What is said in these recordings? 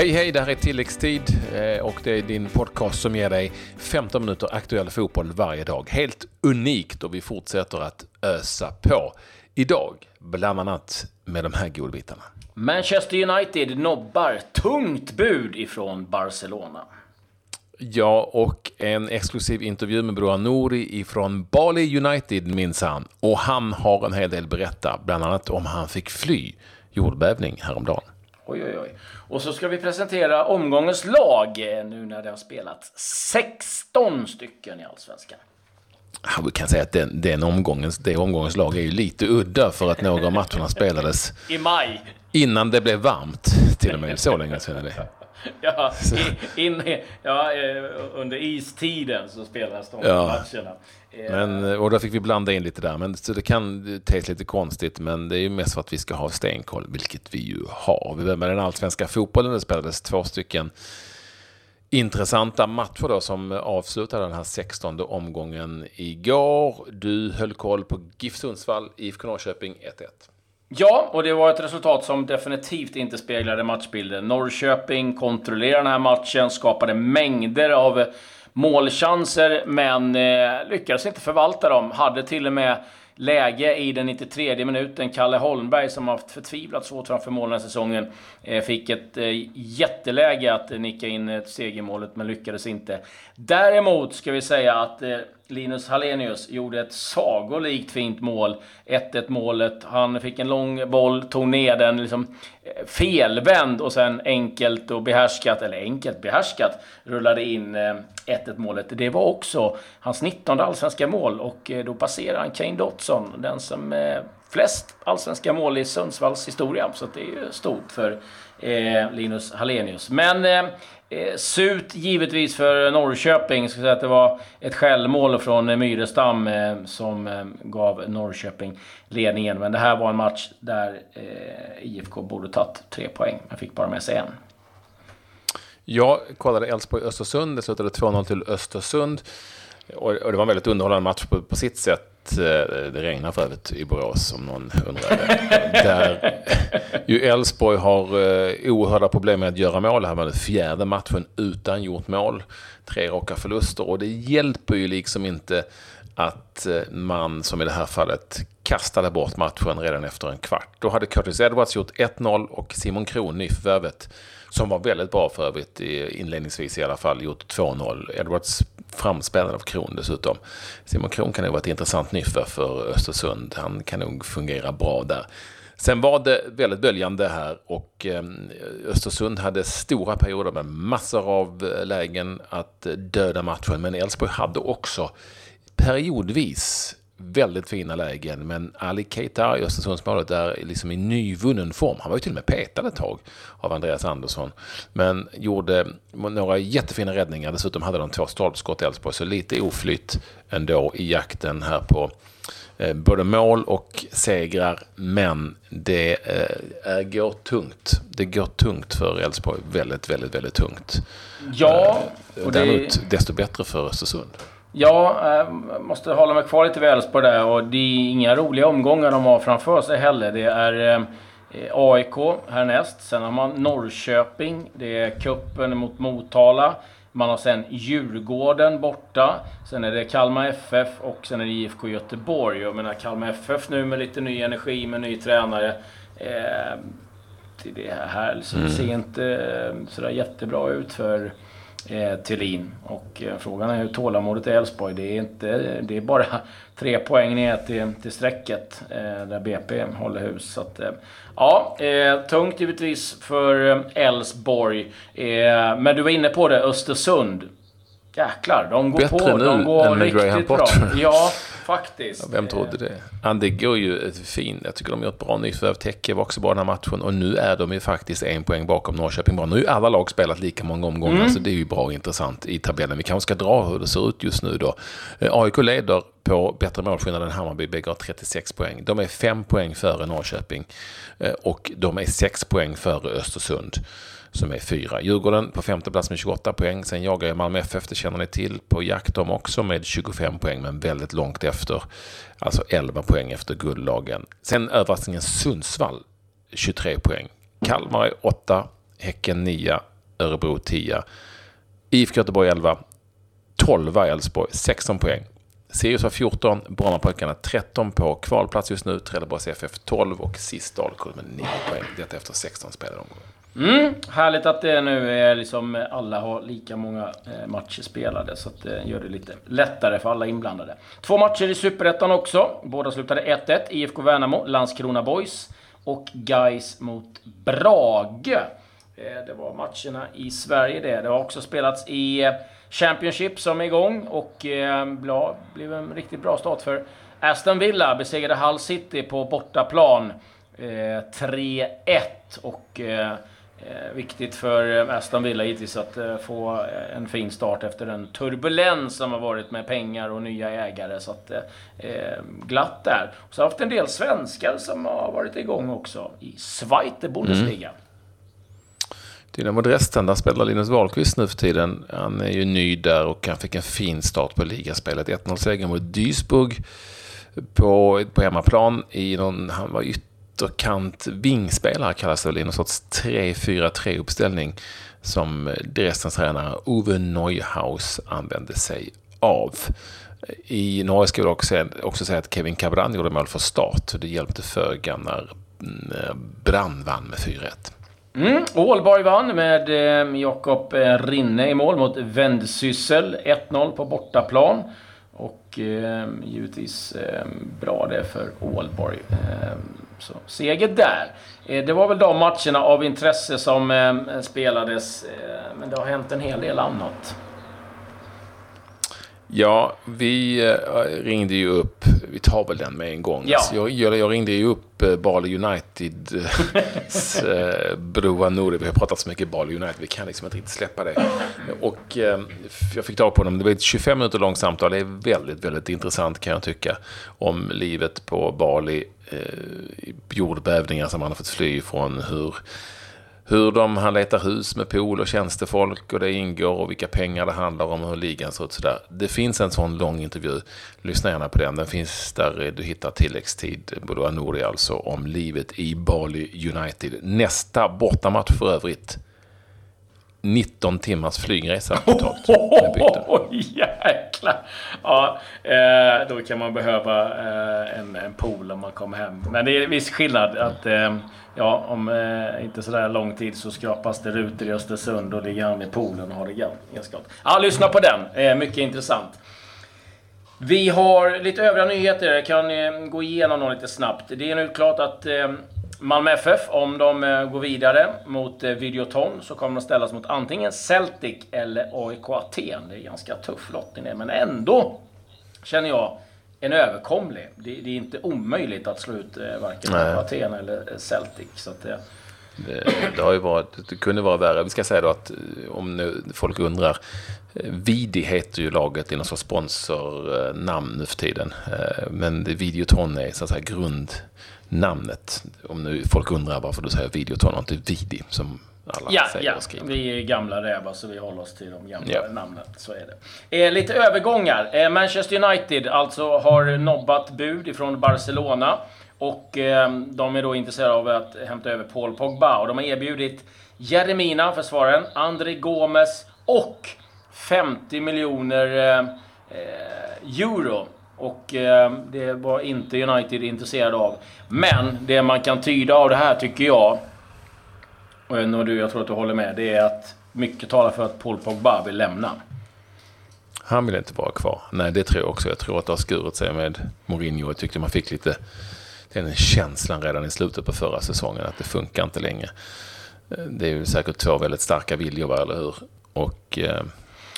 Hej hej, det här är tilläggstid eh, och det är din podcast som ger dig 15 minuter aktuell fotboll varje dag. Helt unikt och vi fortsätter att ösa på. Idag, bland annat med de här godbitarna. Manchester United nobbar tungt bud ifrån Barcelona. Ja, och en exklusiv intervju med Broa Nouri ifrån Bali United minsann. Och han har en hel del berätta, bland annat om han fick fly jordbävning häromdagen. Oj, oj, oj. Och så ska vi presentera omgångens lag eh, nu när det har spelat 16 stycken i Allsvenskan. Ja, vi kan säga att den, den omgångens, det omgångens lag är ju lite udda för att några av matcherna spelades I maj. innan det blev varmt. Till och med så länge sedan är det. Ja, i, in, ja, eh, under istiden så spelades de Ja. matcherna. Eh, Men, och då fick vi blanda in lite där. Men, så det kan te lite konstigt, men det är ju mest för att vi ska ha stenkoll, vilket vi ju har. Vi börjar med den allsvenska fotbollen. Det spelades två stycken intressanta matcher då som avslutade den här 16 omgången igår. Du höll koll på GIF Sundsvall, IFK Norrköping 1-1. Ja, och det var ett resultat som definitivt inte speglade matchbilden. Norrköping kontrollerade den här matchen, skapade mängder av målchanser, men eh, lyckades inte förvalta dem. Hade till och med läge i den 93 minuten. Kalle Holmberg, som haft förtvivlat svårt framför mål den här säsongen, eh, fick ett eh, jätteläge att nicka in ett segermålet, men lyckades inte. Däremot ska vi säga att eh, Linus Hallenius gjorde ett sagolikt fint mål. 1-1 målet. Han fick en lång boll, tog ner den liksom eh, felvänd och sen enkelt och behärskat, eller enkelt behärskat, rullade in eh, 1-1 målet. Det var också hans 19 allsvenska mål och eh, då passerar han Kane Dotson, den som flest allsvenska mål i Sundsvalls historia. Så det är ju stort för eh, Linus Hallenius. Men eh, eh surt givetvis för Norrköping. Jag ska säga att det var ett självmål från Myrestam eh, som eh, gav Norrköping ledningen. Men det här var en match där eh, IFK borde tagit tre poäng, men fick bara med sig en. Jag kollade Elfsborg-Östersund. Det slutade 2-0 till Östersund. Och, och det var en väldigt underhållande match på, på sitt sätt. Eh, Det regnar för övrigt i Borås om någon undrade. Där ju Elfsborg har eh, oerhörda problem med att göra mål. Det här var den fjärde matchen utan gjort mål. Tre raka förluster och det hjälper ju liksom inte att eh, man, som i det här fallet, kastade bort matchen redan efter en kvart. Då hade Curtis Edwards gjort 1-0 och Simon Kron, nyförvärvet, som var väldigt bra för övrigt inledningsvis i alla fall, gjort 2-0. Edwards framspelad av Kron dessutom. Simon Kron kan nog vara ett intressant nyförvärv för Östersund. Han kan nog fungera bra där. Sen var det väldigt böljande här och ehm, Östersund hade stora perioder med massor av eh, lägen att eh, döda matchen. Men Elfsborg hade också periodvis väldigt fina lägen. Men Ali Keita i Östersundsmålet är liksom i nyvunnen form. Han var ju till och med petad ett tag av Andreas Andersson. Men gjorde några jättefina räddningar. Dessutom hade de två stolpskott i Elfsborg. Så lite oflytt ändå i jakten här på eh, både mål och segrar. Men det eh, är, går tungt. Det går tungt för Elfsborg. Väldigt, väldigt, väldigt tungt. Ja, och det, Däremot desto bättre för Östersund. Ja jag måste hålla mig kvar lite vid Elfsborg där. Och det är inga roliga omgångar de har framför sig heller. Det är eh, AIK härnäst. Sen har man Norrköping. Det är kuppen mot Motala. Man har sen Djurgården borta. Sen är det Kalmar FF och sen är det IFK Göteborg. Jag menar Kalmar FF nu med lite ny energi, med ny tränare. Eh, det- det här liksom ser inte eh, sådär jättebra ut för eh, Thelin. Och eh, frågan är hur tålamodet är i Elfsborg. Det är, inte, det är bara tre poäng ner till, till strecket eh, där BP håller hus. Så att, eh, ja, eh, tungt givetvis för eh, Elfsborg. Eh, men du var inne på det, Östersund. Jäklar, de går Bättre på. nu de går än med Graham riktigt bra. Potter. Ja, faktiskt. Vem trodde det? Ja, det går ju ett fint. Jag tycker de gör ett bra nyförvärv. Tecke var också bra den här matchen. Och nu är de ju faktiskt en poäng bakom Norrköping. Bra. Nu har ju alla lag spelat lika många omgångar. Mm. Så det är ju bra och intressant i tabellen. Vi kanske ska dra hur det ser ut just nu då. Eh, AIK leder på bättre målskillnad än Hammarby. Bägge har 36 poäng. De är 5 poäng före Norrköping. Eh, och de är 6 poäng före Östersund som är fyra. Djurgården på femte plats med 28 poäng. Sen jagar jag Malmö FF, det känner ni till, på jakt de också med 25 poäng, men väldigt långt efter. Alltså 11 poäng efter guldlagen. Sen överraskningen Sundsvall, 23 poäng. Kalmar är 8, Häcken 9, Örebro 10, IFK Göteborg 11, 12 Elfsborg, 16 poäng. Sirius har 14, Brommapojkarna 13 på kvalplats just nu, Trelleborgs FF 12 och sist Dalkurd med 9 poäng. Detta efter 16 spelade omgångar. Mm, härligt att det nu är liksom alla har lika många eh, matcher spelade så att det gör det lite lättare för alla inblandade. Två matcher i Superettan också. Båda slutade 1-1. IFK Värnamo, Landskrona Boys och Guys mot Brage. Eh, det var matcherna i Sverige det. Det har också spelats i Championship som är igång och eh, ja, blev en riktigt bra start för Aston Villa. Besegrade Hull City på bortaplan. Eh, 3-1 och eh, eh, viktigt för Aston Villa givetvis att eh, få en fin start efter den turbulens som har varit med pengar och nya ägare. Så att, eh, glatt där. Och så har haft en del svenskar som har varit igång också i Zweite Bundesliga. Mm. Dynamo Dresden, där spelar Linus Wahlqvist nu för tiden. Han är ju ny där och han fick en fin start på ligaspelet. 1-0-seger mot Duisburg på, på hemmaplan. I någon, han var ytterkant vingspelare kallas det väl i någon sorts 3-4-3 uppställning som Dresdens tränare Ove Neuhaus använde sig av. I Norge ska vi också, också säga att Kevin Cabran gjorde mål för start. Det hjälpte föga när mm, Brand Brann vann med 4-1. Mm, Ålborg vann med eh, Jakob eh, Rinne i mål mot Vändsyssel. 1-0 på bortaplan. Och eh, givetvis eh, bra det för Ålborg. Eh, så seger där. Eh, det var väl de matcherna av intresse som eh, spelades. Eh, men det har hänt en hel del annat. Ja, vi eh, ringde ju upp, vi tar väl den med en gång. Ja. Alltså jag, jag, ringde ju upp Bali United, Broa Nord. Vi har pratat så mycket Bali United, vi kan liksom inte riktigt släppa det. Och jag fick tag på dem, det var ett 25 minuter långt samtal. Det är väldigt, väldigt intressant kan jag tycka. Om livet på Bali eh, jordbävningar som han har fått fly ifrån. Hur, hur de, han letar hus med pool och tjänstefolk och det ingår och vilka pengar det handlar om och hur ligan ser ut. Sådär. Det finns en sån lång intervju. Lyssna gärna på den. Den finns där du hittar tilläggstid, både Nouri alltså, om livet i Bali United. Nästa bortamatch för övrigt 19 timmars flygresa totalt. Oh, känsla. Ja, eh, då kan man behöva eh, en, en pool om man kommer hem. Men det är viss skillnad att eh, ja, om eh, inte sådär lång tid så skrapas det rutor i Östersund och ligger han i poolen och har det ganska gott. Ja, lyssna på den. Eh, mycket intressant. Vi har lite övriga nyheter. Jag kan eh, gå igenom dem lite snabbt. Det är nu klart att Malmö FF, om de eh, går vidare mot eh, Videoton, så kommer de ställas mot antingen Celtic eller AIK Aten. Det är ganska tuff lottning det, men ändå känner jag en överkomlig. Det, det, är inte omöjligt att slå ut eh, varken AIK Aten eller Celtic. Så att, det, det, har ju varit, det kunde vara värre. Vi ska säga då att om nu folk undrar. Vidi heter ju laget i någon sorts sponsornamn nu för tiden. Men Videoton är så att säga grund namnet. Om nu folk undrar varför du säger Videoton och inte Vidi som alla ja, säger ja. och skriver. Vi är gamla rävar så vi håller oss till de gamla ja. namnen. Så är det. Eh, lite övergångar. Eh, Manchester United alltså har nobbat bud ifrån Barcelona. Och eh, de är då intresserade av att hämta över Paul Pogba. Och de har erbjudit Jeremina, försvararen, André Gomes och 50 miljoner eh, euro och eh, det var inte United intresserade av. Men det man kan tyda av det här tycker jag, och du, jag tror att du håller med, det är att mycket talar för att Paul Pogba vill lämna. Han vill inte vara kvar. Nej, det tror jag också. Jag tror att det har skurit sig med Mourinho. Jag tyckte man fick lite den känslan redan i slutet på förra säsongen att det funkar inte längre. Eh, det är ju säkert två väldigt starka viljor, eller hur? Och eh,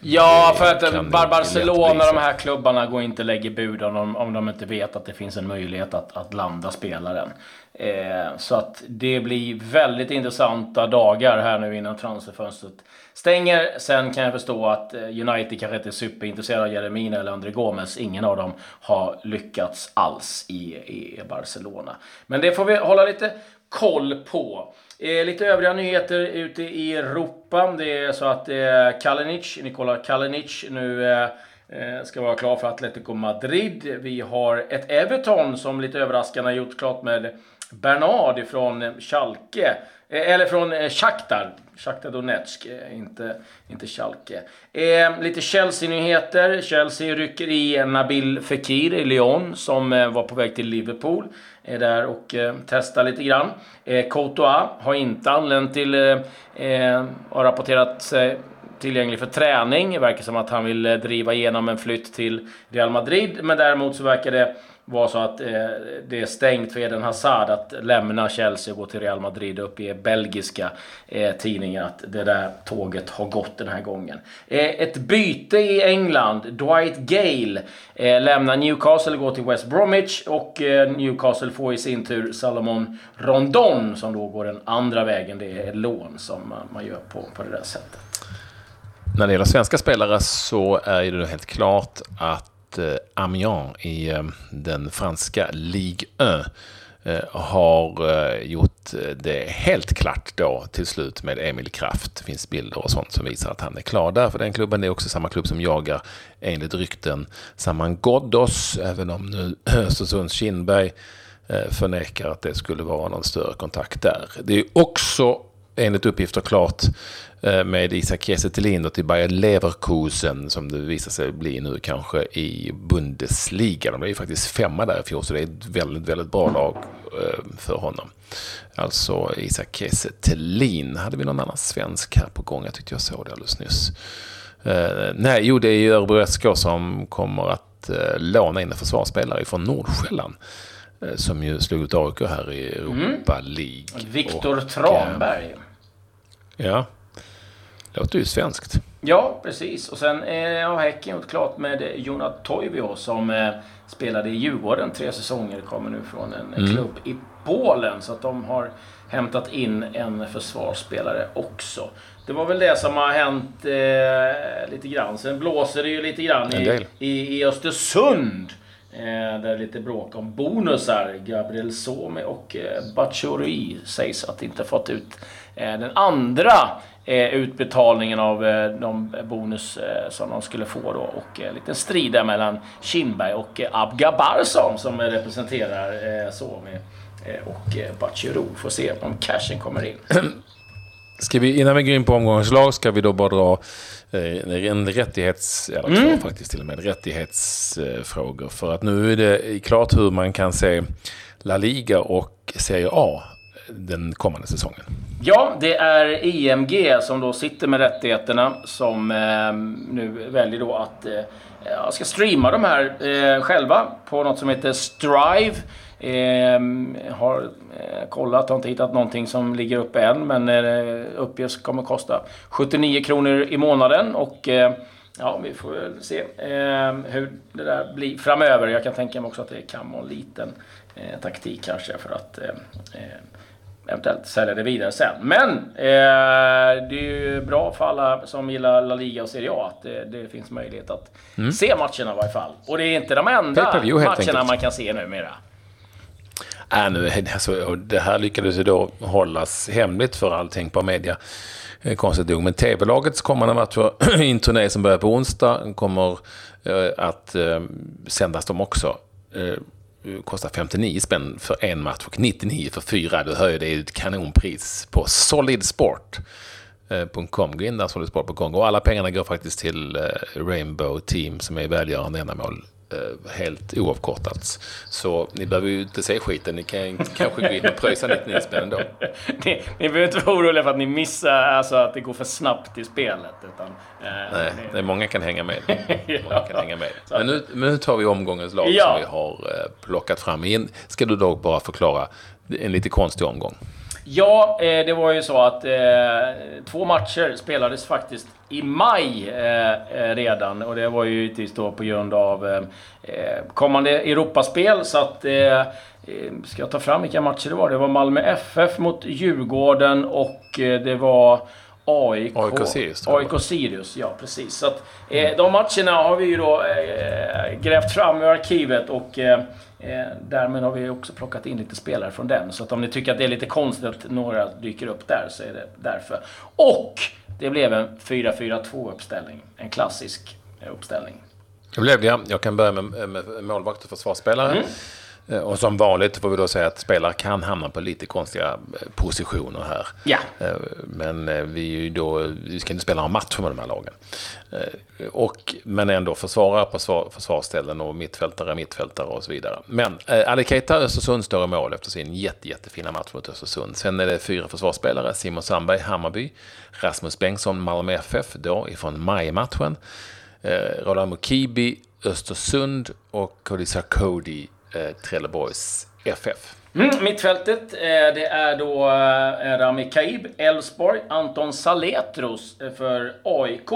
Ja, för att Barcelona och de här klubbarna går inte och lägger bud om de, om de inte vet att det finns en möjlighet att, att landa spelaren. Eh, så att det blir väldigt intressanta dagar här nu innan transferfönstret stänger. Sen kan jag förstå att eh, United kanske inte är superintresserade av Jeremina eller André Gomes. Ingen av dem har lyckats alls i, i Barcelona. Men det får vi hålla lite koll på. Eh, lite övriga nyheter ute i Europa. Det är så att eh, Kalinic, Nikola Kalinic nu eh, eh, ska vara klar för Atletico Madrid. Vi har ett Everton som lite överraskande har gjort klart med Bernard från Schalke. Eh, eller från eh, Shakhtar. Shakhtar Donetsk, eh, inte, inte Schalke. Eh, lite Chelsea-nyheter. Chelsea rycker i Nabil Fekir i Lyon som eh, var på väg till Liverpool. Är där och eh, testar lite grann. Eh, Courtois har inte anlänt till eh, har rapporterat sig tillgänglig för träning. Det verkar som att han vill driva igenom en flytt till Real Madrid. Men däremot så verkar det var så att eh, det är stängt för Eden Hazard att lämna Chelsea och gå till Real Madrid upp i belgiska eh, tidningar att det där tåget har gått den här gången. Eh, ett byte i England. Dwight Gale eh, lämnar Newcastle och går till West Bromwich och eh, Newcastle får i sin tur Salomon Rondon som då går den andra vägen. Det är lån som man, man gör på, på det där sättet. När det gäller svenska spelare så är det helt klart att Eh, Amiens i eh, den franska Ligue 1 eh, har gjort det helt klart då till slut med Emil Kraft. Det finns bilder och sånt som visar att han är klar där för den klubben. Det är också samma klubb som jagar enligt rykten Saman Ghoddos, även om nu Östersunds Kindberg förnekar att det skulle vara någon större kontakt där. Det är också enligt uppgifter klart eh, med Isak Kiese till Bayer Leverkusen som det visar sig bli nu kanske i Bundesliga. De är ju faktiskt femma där i fjol så det är ett väldigt, väldigt bra lag eh, för honom. Alltså Isak Kiese Thelin. Hade vi någon annan svensk här på gång? Jag tyckte jag såg det alldeles nyss. Eh, nej, jo det är ju Örebro SK som kommer att låna in en försvarsspelare från Nordsjälland. Uh, som ju slog ut AIK här i Europa mm. League. Viktor Tranberg. Ja, Låter ju svenskt. Ja, precis. Och sen eh, har Häcken gjort klart med Jona Toivio som eh, spelade i Djurgården tre säsonger. Kommer nu från en mm. klubb i Polen. Så att de har hämtat in en försvarsspelare också. Det var väl det som har hänt eh, lite grann. Sen blåser det ju lite grann i, i, i Östersund. Eh, där det är lite bråk om bonusar. Gabriel Somi och eh, Bachori sägs att inte fått ut eh, den andra eh, utbetalningen av eh, de bonus eh, som de skulle få då. Och eh, en liten strid där mellan Kindberg och eh, Abga Barsom som representerar eh, Somi eh, och eh, Bachirou. Får se om cashen kommer in. Ska vi, innan vi går in på omgångens lag ska vi då bara dra en rättighets, eller mm. två faktiskt till och med, rättighetsfrågor. För att nu är det klart hur man kan se La Liga och Serie A den kommande säsongen. Ja, det är IMG som då sitter med rättigheterna som eh, nu väljer då att eh, ska streama de här eh, själva på något som heter Strive. Eh, har eh, kollat, har inte hittat någonting som ligger uppe än, men eh, uppges kommer kosta 79 kronor i månaden och eh, Ja, vi får väl se eh, hur det där blir framöver. Jag kan tänka mig också att det kan vara en liten eh, taktik kanske för att eh, eh eventuellt sälja det vidare sen. Men det är ju bra för alla som gillar La Liga och Serie A att det, det finns möjlighet att mm. se matcherna i varje fall. Och det är inte de enda matcherna enkelt. man kan se numera. Äh, nu, alltså, det här lyckades ju då hållas hemligt för all tänkbar media. Eh, konstigt nog. Men TV-lagets kommande match i en turné som börjar på onsdag kommer eh, att eh, sändas de också. Eh, kostar 59 spänn för en match och 99 för fyra. Du hör ju, det är ett kanonpris på solidsport.com. Eh, Gå in där, solidsport.com. Och alla pengarna går faktiskt till eh, Rainbow Team som är välgörande ändamål helt oavkortat. Så ni behöver ju inte se skiten. Ni kan kanske gå in och pröjsa 99 spänn ändå. ni, ni behöver inte vara oroliga för att ni missar, alltså att det går för snabbt i spelet. Utan, eh, Nej, ni... är många kan hänga med. många kan hänga med. Men nu, nu tar vi omgångens lag ja. som vi har eh, plockat fram. In. Ska du då bara förklara en lite konstig omgång? Ja, eh, det var ju så att eh, två matcher spelades faktiskt i maj eh, eh redan. Och det var ju givetvis då på grund av eh, eh, kommande Europaspel. Så att... Ska jag ta fram vilka matcher det var? Det var Malmö FF mot Djurgården och det var AIK, AIK Sirius. AIK Sirius, ja precis. Så att, eh, de matcherna har vi ju då eh, grävt fram i arkivet och eh, Eh, därmed har vi också plockat in lite spelare från den. Så att om ni tycker att det är lite konstigt att några dyker upp där så är det därför. Och det blev en 4-4-2 uppställning. En klassisk eh, uppställning. Det blev det, ja. Jag kan börja med, med målvakt och försvarsspelare. Mm. Eh, och som vanligt får vi då säga att spelare kan hamna på lite konstiga eh, positioner här. Ja. Eh, Men vi, är ju då, vi ska inte spela några matcher med de här lagen. Och, men ändå försvarare på svar- försvarsställen och mittfältare, mittfältare och så vidare. Men eh, Ali Keita, Östersund, står i mål efter sin jätte, jättefina match mot Östersund. Sen är det fyra försvarsspelare. Simon Sandberg, Hammarby. Rasmus Bengtsson, Malmö FF, då ifrån majmatchen. Eh, Roland Mukibi, Östersund och Cody Sarkodi, eh, Eh, Trelleborgs FF. Mm, mittfältet, eh, det är då eh, Rami Kaib, Elfsborg, Anton Saletros för AIK,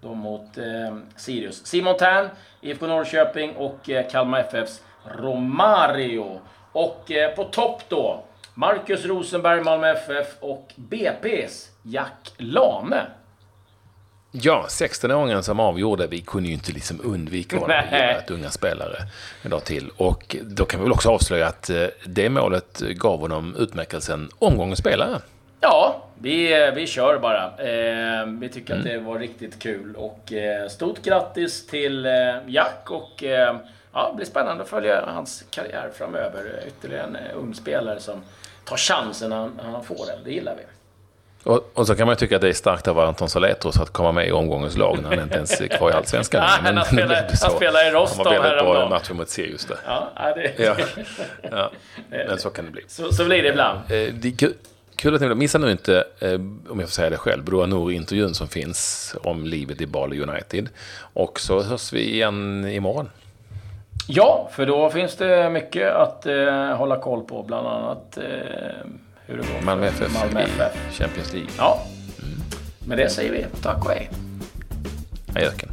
då mot eh, Sirius. Simon Tern, IFK Norrköping och eh, Kalmar FFs Romario. Och eh, på topp då, Marcus Rosenberg, Malmö FF och BP's Jack Lane. Ja, 16-åringen som avgjorde, vi kunde ju inte liksom undvika honom. Ett unga spelare en dag till. Och då kan vi väl också avslöja att eh, det målet gav honom utmärkelsen omgångens spelare. Ja, vi, eh, vi kör bara. Eh, vi tycker att det var riktigt kul. Och eh, stort grattis till eh, Jack och eh, ja, det blir spännande att följa hans karriär framöver. Ytterligare en ung spelare som tar chansen när han, han får den. Det gillar vi. Och, och så kan man ju tycka att det är starkt av Anton Saletros att komma med i omgångens lag när han inte ens är kvar i Allsvenskan. Han spelar- det blev så. han spelar i Rostov Han var väldigt bra i häromdagen. matchen mot Sirius där. Ja, ja, det, Ja. ja, men så kan det bli. Så, så blir det ibland. Eh, Det kul, kul att ni Missa nu inte, eh, om jag får säga det själv, Broa Nour-intervjun som finns om livet i Bali United. Och så hörs vi igen imorgon. Ja, för då finns det mycket att eh, hålla koll på. Bland annat eh, hur det går för Malmö FF Malmö i FF. Champions League. Ja, med det säger vi tack och hej. Ajöken.